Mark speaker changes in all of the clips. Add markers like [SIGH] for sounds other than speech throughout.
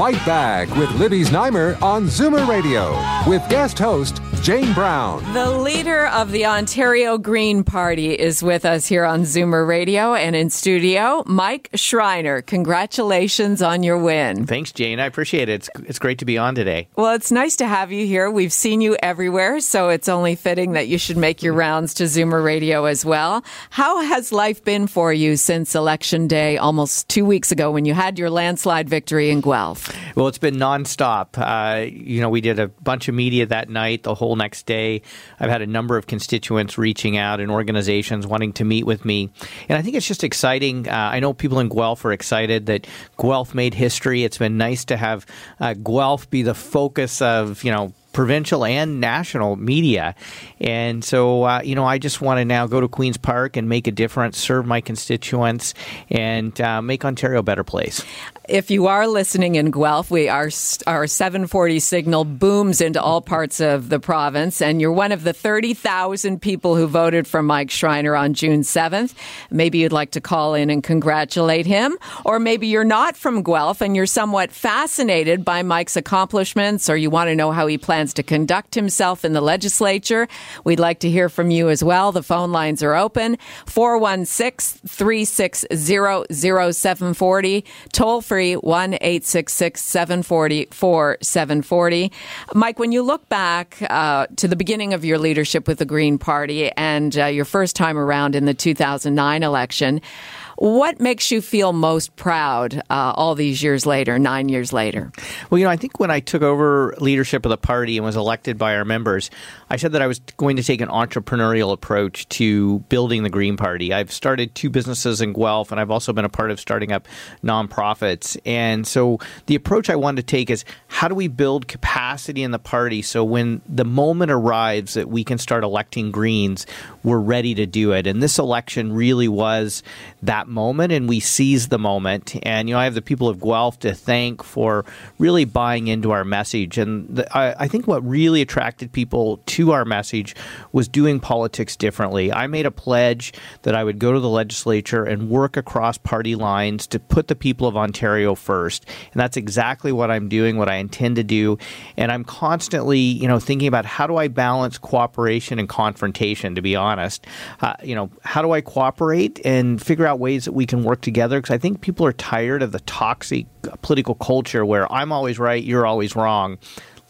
Speaker 1: Fight Back with Libby Znaimer on Zoomer Radio with guest host Jane Brown.
Speaker 2: The leader of the Ontario Green Party is with us here on Zoomer Radio and in studio, Mike Schreiner. Congratulations on your win.
Speaker 3: Thanks, Jane. I appreciate it. It's, it's great to be on today.
Speaker 2: Well, it's nice to have you here. We've seen you everywhere, so it's only fitting that you should make your rounds to Zoomer Radio as well. How has life been for you since Election Day almost two weeks ago when you had your landslide victory in Guelph?
Speaker 3: Well, it's been nonstop. Uh, you know, we did a bunch of media that night, the whole next day. I've had a number of constituents reaching out and organizations wanting to meet with me. And I think it's just exciting. Uh, I know people in Guelph are excited that Guelph made history. It's been nice to have uh, Guelph be the focus of, you know, provincial and national media. And so, uh, you know, I just want to now go to Queen's Park and make a difference, serve my constituents, and uh, make Ontario a better place.
Speaker 2: If you are listening in Guelph, we are our 740 signal booms into all parts of the province, and you're one of the 30,000 people who voted for Mike Schreiner on June 7th. Maybe you'd like to call in and congratulate him, or maybe you're not from Guelph and you're somewhat fascinated by Mike's accomplishments, or you want to know how he plans to conduct himself in the legislature. We'd like to hear from you as well. The phone lines are open 416 360 0740, toll free 1 866 740 4740. Mike, when you look back uh, to the beginning of your leadership with the Green Party and uh, your first time around in the 2009 election, what makes you feel most proud uh, all these years later, nine years later?
Speaker 3: Well, you know, I think when I took over leadership of the party and was elected by our members, I said that I was going to take an entrepreneurial approach to building the Green Party. I've started two businesses in Guelph, and I've also been a part of starting up nonprofits. And so the approach I wanted to take is how do we build capacity in the party so when the moment arrives that we can start electing Greens, we're ready to do it. And this election really was that moment and we seized the moment. And, you know, I have the people of Guelph to thank for really buying into our message. And the, I, I think what really attracted people to our message was doing politics differently. I made a pledge that I would go to the legislature and work across party lines to put the people of Ontario first. And that's exactly what I'm doing, what I intend to do. And I'm constantly, you know, thinking about how do I balance cooperation and confrontation, to be honest. Uh, you know, how do I cooperate and figure out ways ways that we can work together? Because I think people are tired of the toxic political culture where I'm always right, you're always wrong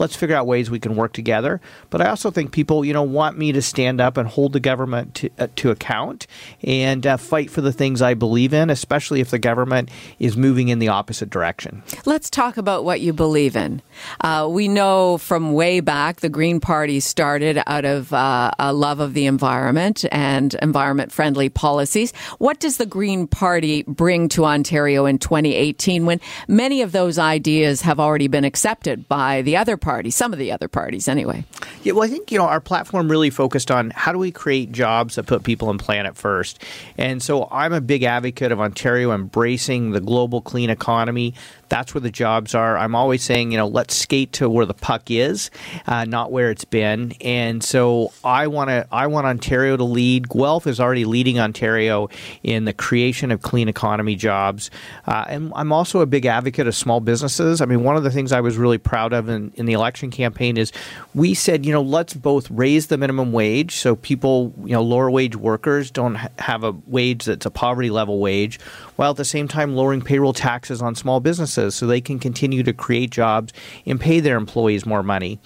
Speaker 3: let's figure out ways we can work together. But I also think people, you know, want me to stand up and hold the government to, uh, to account and uh, fight for the things I believe in, especially if the government is moving in the opposite direction.
Speaker 2: Let's talk about what you believe in. Uh, we know from way back the Green Party started out of uh, a love of the environment and environment friendly policies. What does the Green Party bring to Ontario in 2018 when many of those ideas have already been accepted by the other parties? Parties, some of the other parties anyway.
Speaker 3: Yeah, well, I think, you know, our platform really focused on how do we create jobs that put people and planet first. And so I'm a big advocate of Ontario embracing the global clean economy. That's where the jobs are. I'm always saying, you know, let's skate to where the puck is, uh, not where it's been. And so I want to, I want Ontario to lead. Guelph is already leading Ontario in the creation of clean economy jobs. Uh, and I'm also a big advocate of small businesses. I mean, one of the things I was really proud of in, in the election campaign is we said, you know, let's both raise the minimum wage so people, you know, lower wage workers don't ha- have a wage that's a poverty level wage while at the same time lowering payroll taxes on small businesses so they can continue to create jobs and pay their employees more money.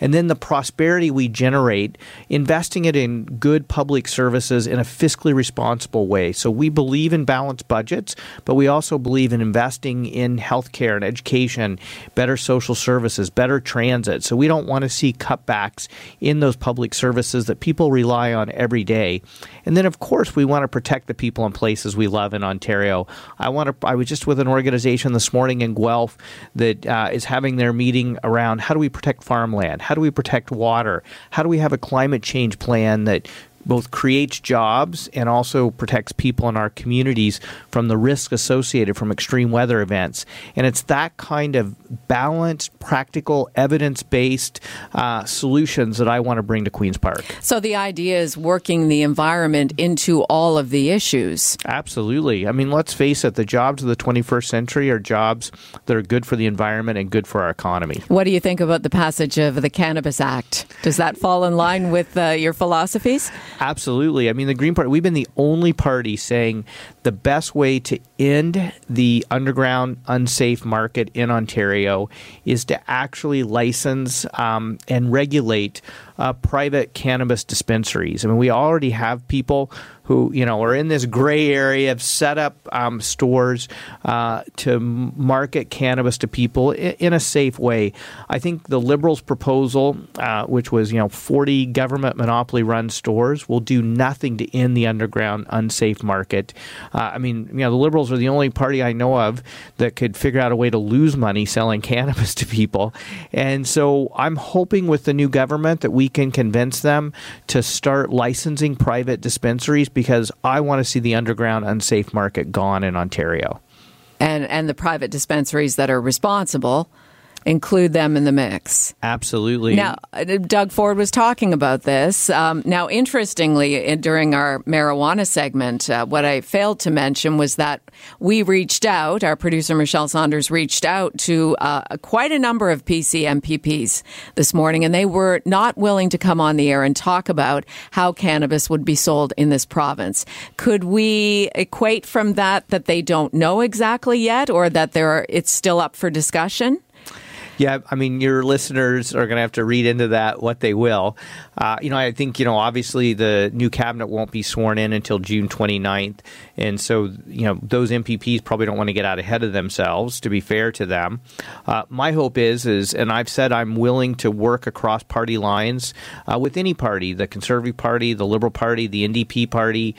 Speaker 3: And then the prosperity we generate, investing it in good public services in a fiscally responsible way. So we believe in balanced budgets, but we also believe in investing in healthcare and education, better social services, better transit. So we don't want to see cutbacks in those public services that people rely on every day. And then, of course, we want to protect the people and places we love in Ontario. I want to. I was just with an organization this morning in Guelph that uh, is having their meeting around how do we protect farmland? How do we protect water? How do we have a climate change plan that both creates jobs and also protects people in our communities from the risk associated from extreme weather events. And it's that kind of balanced, practical, evidence based uh, solutions that I want to bring to Queen's Park.
Speaker 2: So the idea is working the environment into all of the issues.
Speaker 3: Absolutely. I mean, let's face it, the jobs of the 21st century are jobs that are good for the environment and good for our economy.
Speaker 2: What do you think about the passage of the Cannabis Act? Does that fall in line with uh, your philosophies?
Speaker 3: Absolutely. I mean, the Green Party, we've been the only party saying the best way to end the underground unsafe market in Ontario is to actually license um, and regulate uh, private cannabis dispensaries. I mean, we already have people who you know are in this gray area, have set up um, stores uh, to market cannabis to people in, in, a safe way. I think the Liberals' proposal, uh, which was you know 40 government monopoly-run stores, will do nothing to end the underground unsafe market. Uh, I mean, you know, the Liberals are the only party I know of that could figure out a way to lose money selling [LAUGHS] cannabis to people, and so I'm hoping with the new government that we can convince them to start licensing private dispensaries because I want to see the underground unsafe market gone in Ontario.
Speaker 2: And and the private dispensaries that are responsible include them in the mix.
Speaker 3: Absolutely.
Speaker 2: Now, uh, Doug Ford was talking about this. Um, now, interestingly, during our marijuana segment, uh, what I failed to mention was that we reached out, our producer Michelle Saunders reached out to uh, quite a number of PC MPPs this morning, and they were not willing to come on the air and talk about how cannabis would be sold in this province. Could we equate from that that they don't know exactly yet, or that there it's still up for discussion?
Speaker 3: Yeah, I mean, your listeners are going to have to read into that what they will. Uh, you know, I think, you know, obviously the new cabinet won't be sworn in until June 29th. And so, you know, those MPPs probably don't want to get out ahead of themselves, to be fair to them. Uh, my hope is, is, and I've said I'm willing to work across party lines uh, with any party, the Conservative Party, the Liberal Party, the NDP Party,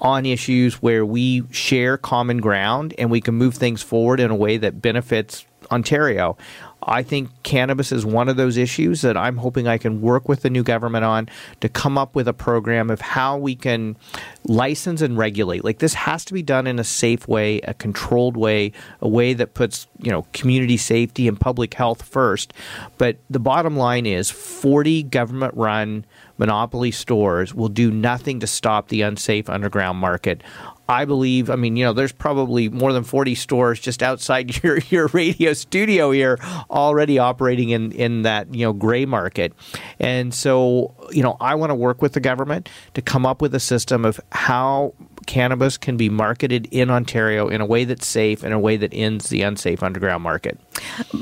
Speaker 3: on issues where we share common ground and we can move things forward in a way that benefits Ontario. I think cannabis is one of those issues that I'm hoping I can work with the new government on to come up with a program of how we can license and regulate. Like this has to be done in a safe way, a controlled way, a way that puts, you know, community safety and public health first. But the bottom line is 40 government run monopoly stores will do nothing to stop the unsafe underground market. I believe, I mean, you know, there's probably more than 40 stores just outside [LAUGHS] your, your radio studio here already operating in, in that, you know, gray market. And so, you know, I want to work with the government to come up with a system of how cannabis can be marketed in Ontario in a way that's safe, in a way that ends the unsafe underground market.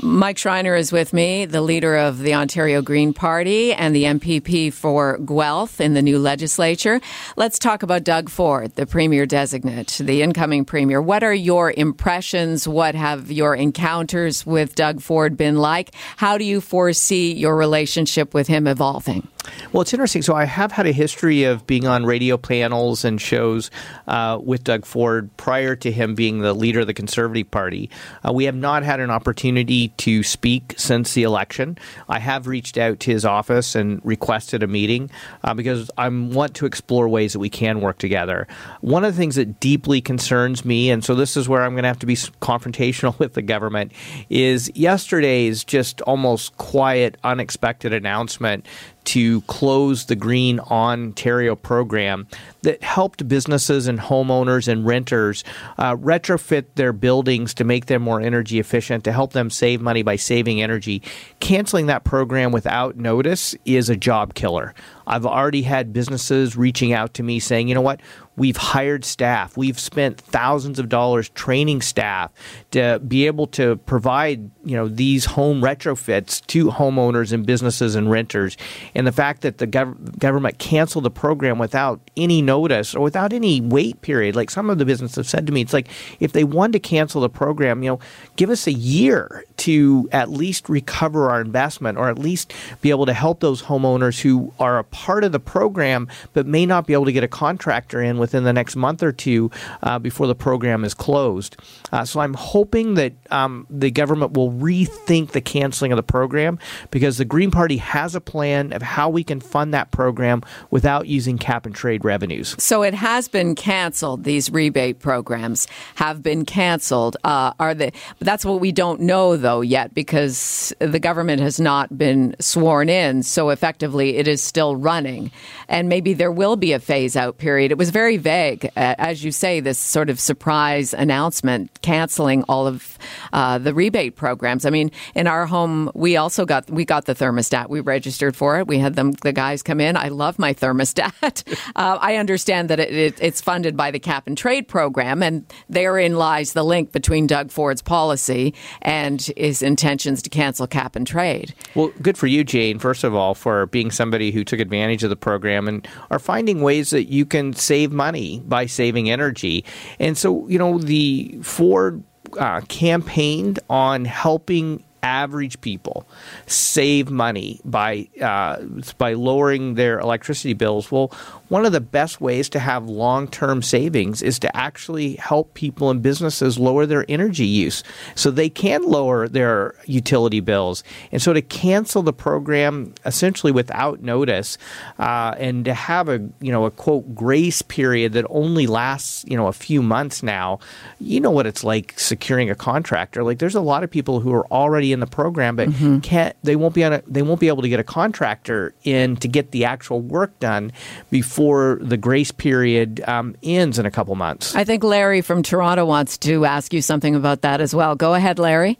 Speaker 2: Mike Schreiner is with me, the leader of the Ontario Green Party and the MPP for Guelph in the new legislature. Let's talk about Doug Ford, the premier designate, the incoming premier. What are your impressions? What have your encounters with Doug Ford been like? How do you foresee your relationship with him evolving?
Speaker 3: Well, it's interesting. So I have had a history of being on radio panels and shows uh, with Doug Ford prior to him being the leader of the Conservative Party. Uh, we have not had an opportunity to speak since the election. I have reached out to his office and requested a meeting uh, because I want to explore ways that we can work together. One of the things that deeply concerns me, and so this is where I'm going to have to be confrontational [LAUGHS] with the government, is yesterday's just almost quiet, unexpected announcement to close the Green Ontario program that helped businesses and homeowners and renters uh, retrofit their buildings to make them more energy efficient, to help them save money by saving energy. Canceling that program without notice is a job killer. I've already had businesses reaching out to me saying, you know what, we've hired staff, we've spent thousands of dollars training staff to be able to provide, you know, these home retrofits to homeowners and businesses and renters. And the fact that the gov- government canceled the program without any notice or without any wait period, like some of the businesses have said to me, it's like if they wanted to cancel the program, you know, give us a year to at least recover our investment or at least be able to help those homeowners who are a part of the program but may not be able to get a contractor in within the next month or two uh, before the program is closed. Uh, so I'm hoping that um, the government will rethink the canceling of the program because the Green Party has a plan of how we can fund that program without using cap and trade revenues.
Speaker 2: So it has been canceled. These rebate programs have been canceled. Uh, are they? That's what we don't know though yet because the government has not been sworn in. So effectively, it is still running, and maybe there will be a phase out period. It was very vague, as you say. This sort of surprise announcement canceling all of uh, the rebate programs. I mean, in our home, we also got we got the thermostat. We registered for it. We had them the guys come in. I love my thermostat. [LAUGHS] uh, I understand that it, it, it's funded by the cap and trade program, and therein lies the link between Doug Ford's policy and his intentions to cancel cap and trade.
Speaker 3: Well, good for you, Jane. First of all, for being somebody who took advantage of the program and are finding ways that you can save money by saving energy. And so, you know, the Ford uh, campaigned on helping average people save money by uh, by lowering their electricity bills. Well, one of the best ways to have long term savings is to actually help people and businesses lower their energy use so they can lower their utility bills. And so to cancel the program essentially without notice uh, and to have a you know a quote grace period that only lasts you know a few months now, you know what it's like securing a contractor. Like there's a lot of people who are already in the program but mm-hmm. can't they won't be on a, they won't be able to get a contractor in to get the actual work done before before the grace period um, ends in a couple months.
Speaker 2: I think Larry from Toronto wants to ask you something about that as well. Go ahead, Larry.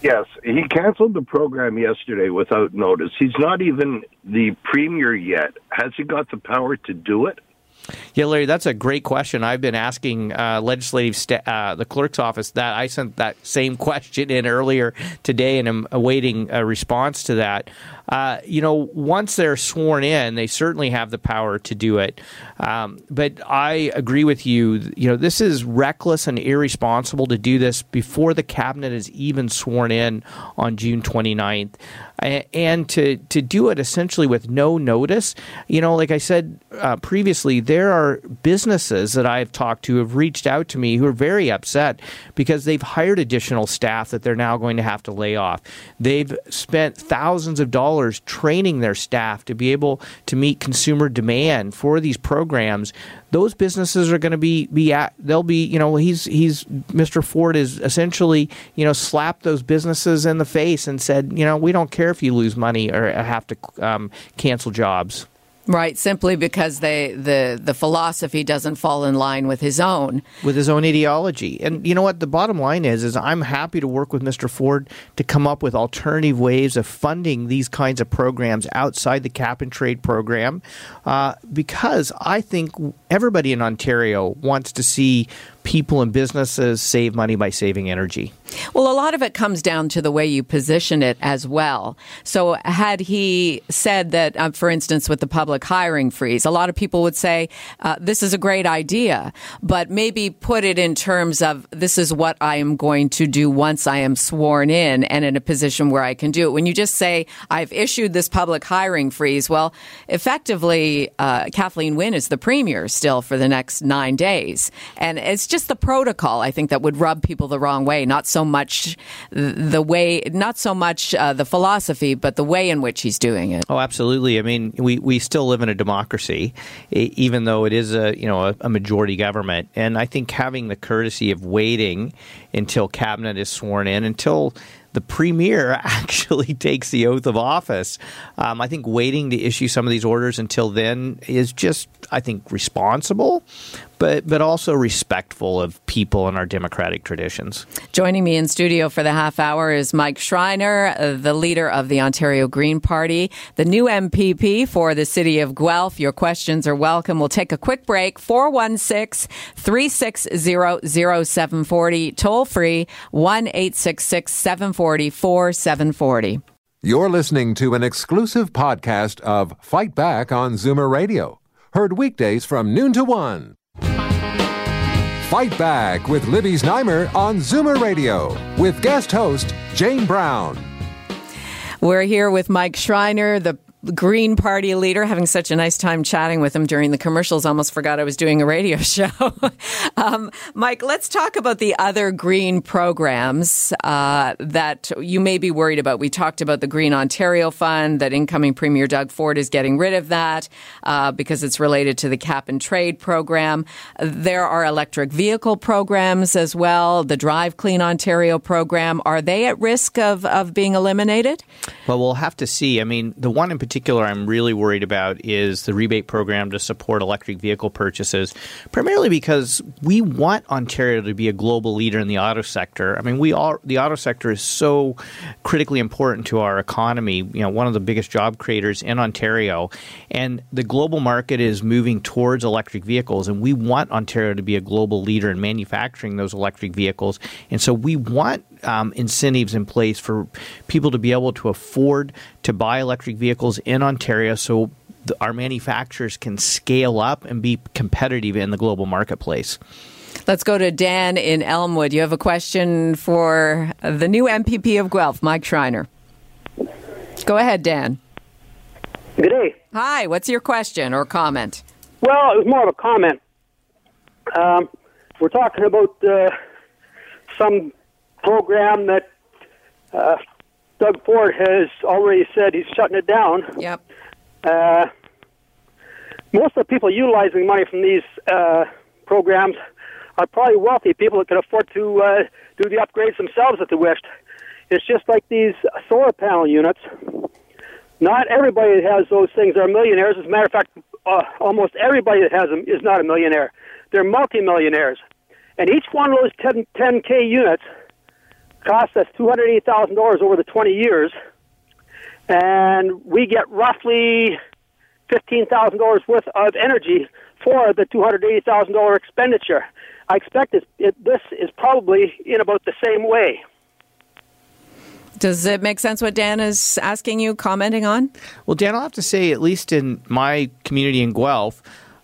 Speaker 4: Yes, he canceled the program yesterday without notice. He's not even the premier yet. Has he got the power to do it?
Speaker 3: Yeah, Larry, that's a great question. I've been asking uh, legislative st- uh, the clerk's office that. I sent that same [LAUGHS] question in earlier today, and I'm awaiting a response to that. Uh, you know, once they're sworn in, they certainly have the power to do it. Um, but I agree with you. You know, this is reckless and irresponsible to do this before the cabinet is even sworn in on June 29th and to to do it essentially with no notice. You know, like I said uh, previously, there are businesses that I've talked to have reached out to me who are very upset because they've hired additional staff that they're now going to have to lay off. They've spent thousands of dollars training their staff to be able to meet consumer demand for these programs those businesses are going to be be at they'll be you know he's he's Mr. Ford is essentially you know slapped those businesses in the face and said you know we don't care if you lose money or have to um, cancel jobs.
Speaker 2: Right, simply because they the the philosophy doesn't fall in line with his own
Speaker 3: with his own ideology. And you know what the bottom line is is I'm happy to work with Mr. Ford to come up with alternative ways of funding these kinds of programs outside the cap and trade program uh, because I think everybody in Ontario wants to see people and businesses save money by saving energy?
Speaker 2: Well, a lot of it comes down to the way you position it as well. So, had he said that, uh, for instance, with the public hiring freeze, a lot of people would say, uh, this is a great idea, but maybe put it in terms of this is what I am going to do once I am sworn in and in a position where I can do it. When you just say, I've issued this public hiring freeze, well, effectively, uh, Kathleen Wynne is the premier still for the next nine days. And it's just the protocol, I think, that would rub people the wrong way. Not so much the way, not so much uh, the philosophy, but the way in which he's doing it.
Speaker 3: Oh, absolutely. I mean, we, we still live in a democracy, even though it is a you know a, a majority government. And I think having the courtesy of waiting until cabinet is sworn in, until the premier [LAUGHS] actually takes the oath of office. Um, I think waiting to issue some of these orders until then is just, I think, responsible but but also respectful of people and our democratic traditions.
Speaker 2: Joining me in studio for the half hour is Mike Schreiner, the leader of the Ontario Green Party, the new MPP for the city of Guelph. Your questions are welcome. We'll take a quick break. 416 360 0740, toll free 1 866 740 4740.
Speaker 1: You're listening to an exclusive podcast of Fight Back on Zoomer Radio, heard weekdays from noon to one. Fight Back with Libby Znaimer on Zoomer Radio with guest host Jane Brown.
Speaker 2: We're here with Mike Schreiner, the Green Party leader, having such a nice time chatting with him during the commercials. Almost forgot I was doing a radio [LAUGHS] show. um, Mike, let's talk about the other green programs uh, that you may be worried about. We talked about the Green Ontario Fund, that incoming Premier Doug Ford is getting rid of that uh, because it's related to the cap and trade program. There are electric vehicle programs as well, the Drive Clean Ontario program. Are they at risk of, of being eliminated?
Speaker 3: Well, we'll have to see. I mean, the one in particular particular I'm really worried about is the rebate program to support electric vehicle purchases, primarily because we want Ontario to be a global leader in the auto sector. I mean, we all the auto sector is so critically important to our economy. You know, one of the biggest job creators in Ontario, and the global market is moving towards electric vehicles, and we want Ontario to be a global leader in manufacturing those electric vehicles. And so we want um, incentives in place for people to be able to afford to buy electric vehicles in Ontario so our manufacturers can scale up and be competitive in the global marketplace.
Speaker 2: Let's go to Dan in Elmwood. You have a question for the new MPP of Guelph, Mike Schreiner. Go ahead, Dan.
Speaker 5: Good day.
Speaker 2: Hi, what's your question or comment?
Speaker 5: Well, it was more of a comment. Um, we're talking about uh, some program that uh, Doug Ford has already said he's shutting it down.
Speaker 2: Yep.
Speaker 5: Uh, most of the people utilizing money from these uh, programs are probably wealthy people that can afford to uh, do the upgrades themselves if they wished. It's just like these solar panel units. Not everybody that has those things are millionaires. As a matter of fact, uh, almost everybody that has them is not a millionaire. They're multimillionaires. And each one of those 10, 10K units – cost us $280,000 over the 20 years, and we get roughly $15,000 worth of energy for the $280,000 expenditure. I expect this, it, this is probably in about the same way.
Speaker 2: Does it make sense what Dan is asking you, commenting on?
Speaker 3: Well, Dan, I'll have to say, at least in my community in Guelph,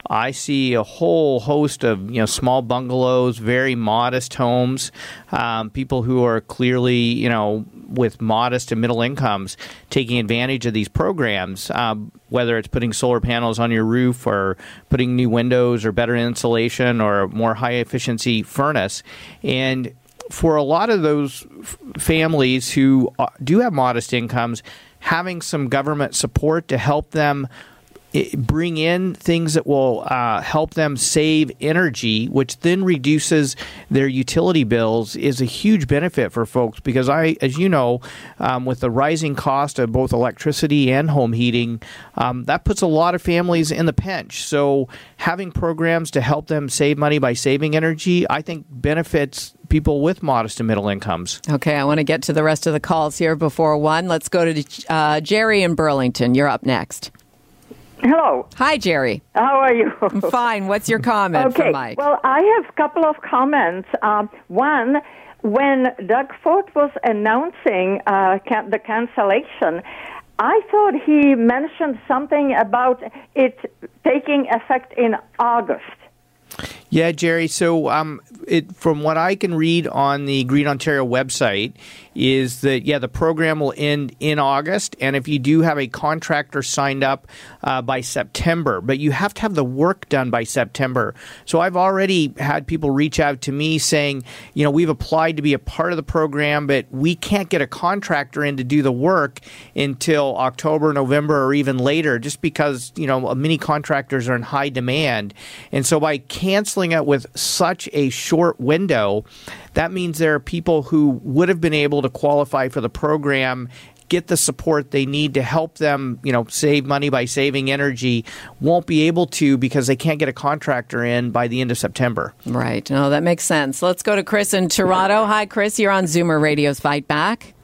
Speaker 3: I see a whole host of you know small bungalows, very modest homes, um, people who are clearly you know with modest and middle incomes taking advantage of these programs. Um, whether it's putting solar panels on your roof or putting new windows or better insulation or a more high efficiency furnace, and for a lot of those f- families who uh, do have modest incomes, having some government support to help them bring in things that will uh, help them save energy, which then reduces their utility bills, is a huge benefit for folks. Because I, as you know, um, with the rising cost of both electricity and home heating, um, that puts a lot of families in the pinch. So having programs to help them save money by saving energy, I think benefits people with modest and middle incomes.
Speaker 2: Okay, I want to get to the rest of the calls here before one. Let's go to uh, Jerry in Burlington. You're up next.
Speaker 6: Hello.
Speaker 2: Hi, Jerry.
Speaker 6: How are you? [LAUGHS]
Speaker 2: I'm fine. What's your comment
Speaker 6: okay.
Speaker 2: for Mike?
Speaker 6: Well, I have a couple of comments. Um, one, when Doug Ford was announcing uh, can- the cancellation, I thought he mentioned something about it taking effect in August.
Speaker 3: Yeah, Jerry. So, um, it, from what I can read on the Green Ontario website, is that yeah, the program will end in August, and if you do have a contractor signed up uh, by September, but you have to have the work done by September. So I've already had people reach out to me saying, you know, we've applied to be a part of the program, but we can't get a contractor in to do the work until October, November, or even later, just because you know many contractors are in high demand, and so by canceling it with such a short window that means there are people who would have been able to qualify for the program get the support they need to help them, you know, save money by saving energy, won't be able to because they can't get a contractor in by the end of September.
Speaker 2: Right. No, that makes sense. Let's go to Chris in Toronto. Hi, Chris. You're on Zoomer Radio's Fight Back.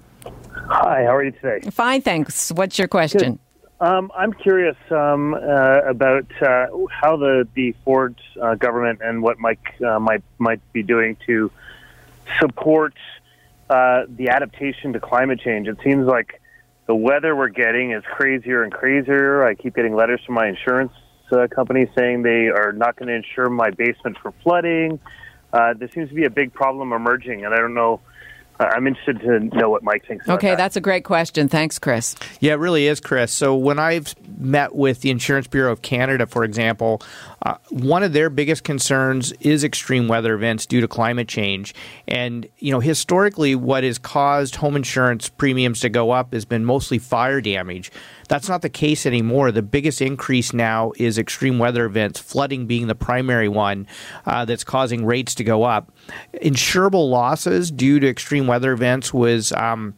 Speaker 7: Hi. How are you today?
Speaker 2: Fine, thanks. What's your question?
Speaker 7: Um, I'm curious um, uh, about uh, how the the Ford uh, government and what Mike uh, might might be doing to support uh, the adaptation to climate change. It seems like the weather we're getting is crazier and crazier. I keep getting letters from my insurance uh, company saying they are not going to insure my basement for flooding. Uh, there seems to be a big problem emerging, and I don't know. I'm interested to know what Mike thinks.
Speaker 2: Okay,
Speaker 7: that.
Speaker 2: that's a great question. Thanks, Chris.
Speaker 3: Yeah, it really is, Chris. So when I've met with the Insurance Bureau of Canada, for example, uh, one of their biggest concerns is extreme weather events due to climate change. And, you know, historically, what has caused home insurance premiums to go up has been mostly fire damage. That's not the case anymore. The biggest increase now is extreme weather events, flooding being the primary one uh, that's causing rates to go up. Insurable losses due to extreme weather events was. Um,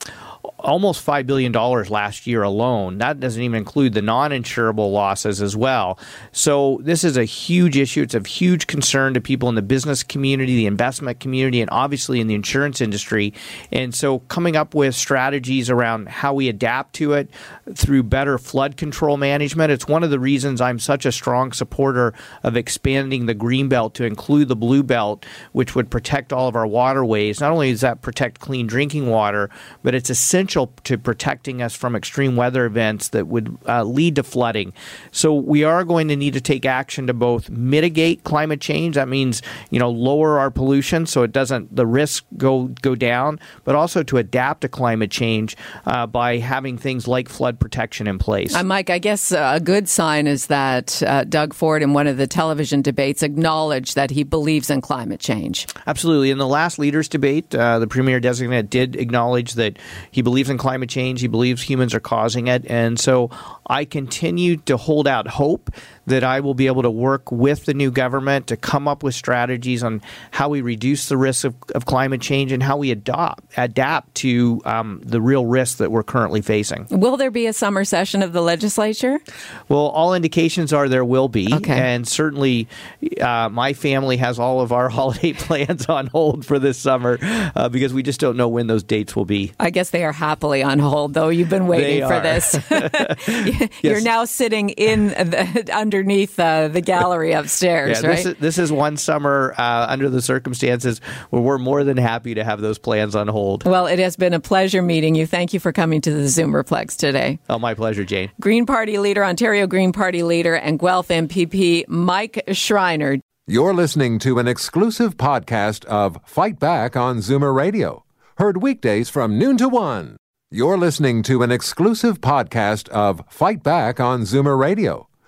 Speaker 3: almost $5 billion last year alone. That doesn't even include the non insurable losses as well. So, this is a huge issue. It's a huge concern to people in the business community, the investment community, and obviously in the insurance industry. And so, coming up with strategies around how we adapt to it through better flood control management, it's one of the reasons I'm such a strong supporter of expanding the green belt to include the blue belt, which would protect all of our waterways. Not only does that protect clean drinking water, but it's essential essential to protecting us from extreme weather events that would uh, lead to flooding. So we are going to need to take action to both mitigate climate change. That means you know lower our pollution so it doesn't the risk go go down, but also to adapt to climate change uh, by having things like flood protection in place.
Speaker 2: Uh, Mike, I guess uh, a good sign is that uh, Doug Ford in one of the television debates acknowledged that he believes in climate change.
Speaker 3: Absolutely. In the last leaders debate, uh, the premier designate did acknowledge that he believes believes in climate change. He believes humans are causing it. And so I continue to hold out hope that I will be able to work with the new government to come up with strategies on how we reduce the risk of, of climate change and how we adopt, adapt to um, the real risks that we're currently facing.
Speaker 2: Will there be a summer session of the legislature?
Speaker 3: Well, all indications are there will be.
Speaker 2: Okay.
Speaker 3: And certainly uh, my family has all of our [LAUGHS] holiday plans on hold for this summer uh, because we just don't know when those dates will be.
Speaker 2: I guess they are happily on hold, though. You've been waiting
Speaker 3: They
Speaker 2: for
Speaker 3: are.
Speaker 2: this. [LAUGHS] [LAUGHS] You're
Speaker 3: Yes.
Speaker 2: now sitting in the, underneath uh, the gallery [LAUGHS] upstairs,
Speaker 3: Yeah,
Speaker 2: right?
Speaker 3: this is, this is one summer uh, under the circumstances where we're more than happy to have those plans on hold.
Speaker 2: well, it has been a pleasure meeting you. Thank you for coming to the Zoomerplex today.
Speaker 3: Oh, my pleasure, Jane.
Speaker 2: Green Party leader, Ontario Green Party leader, and Guelph MPP Mike Schreiner.
Speaker 1: You're listening to an exclusive podcast of Fight Back on Zoomer Radio, heard weekdays from noon to one. You're listening to an exclusive podcast of Fight Back on Zoomer Radio,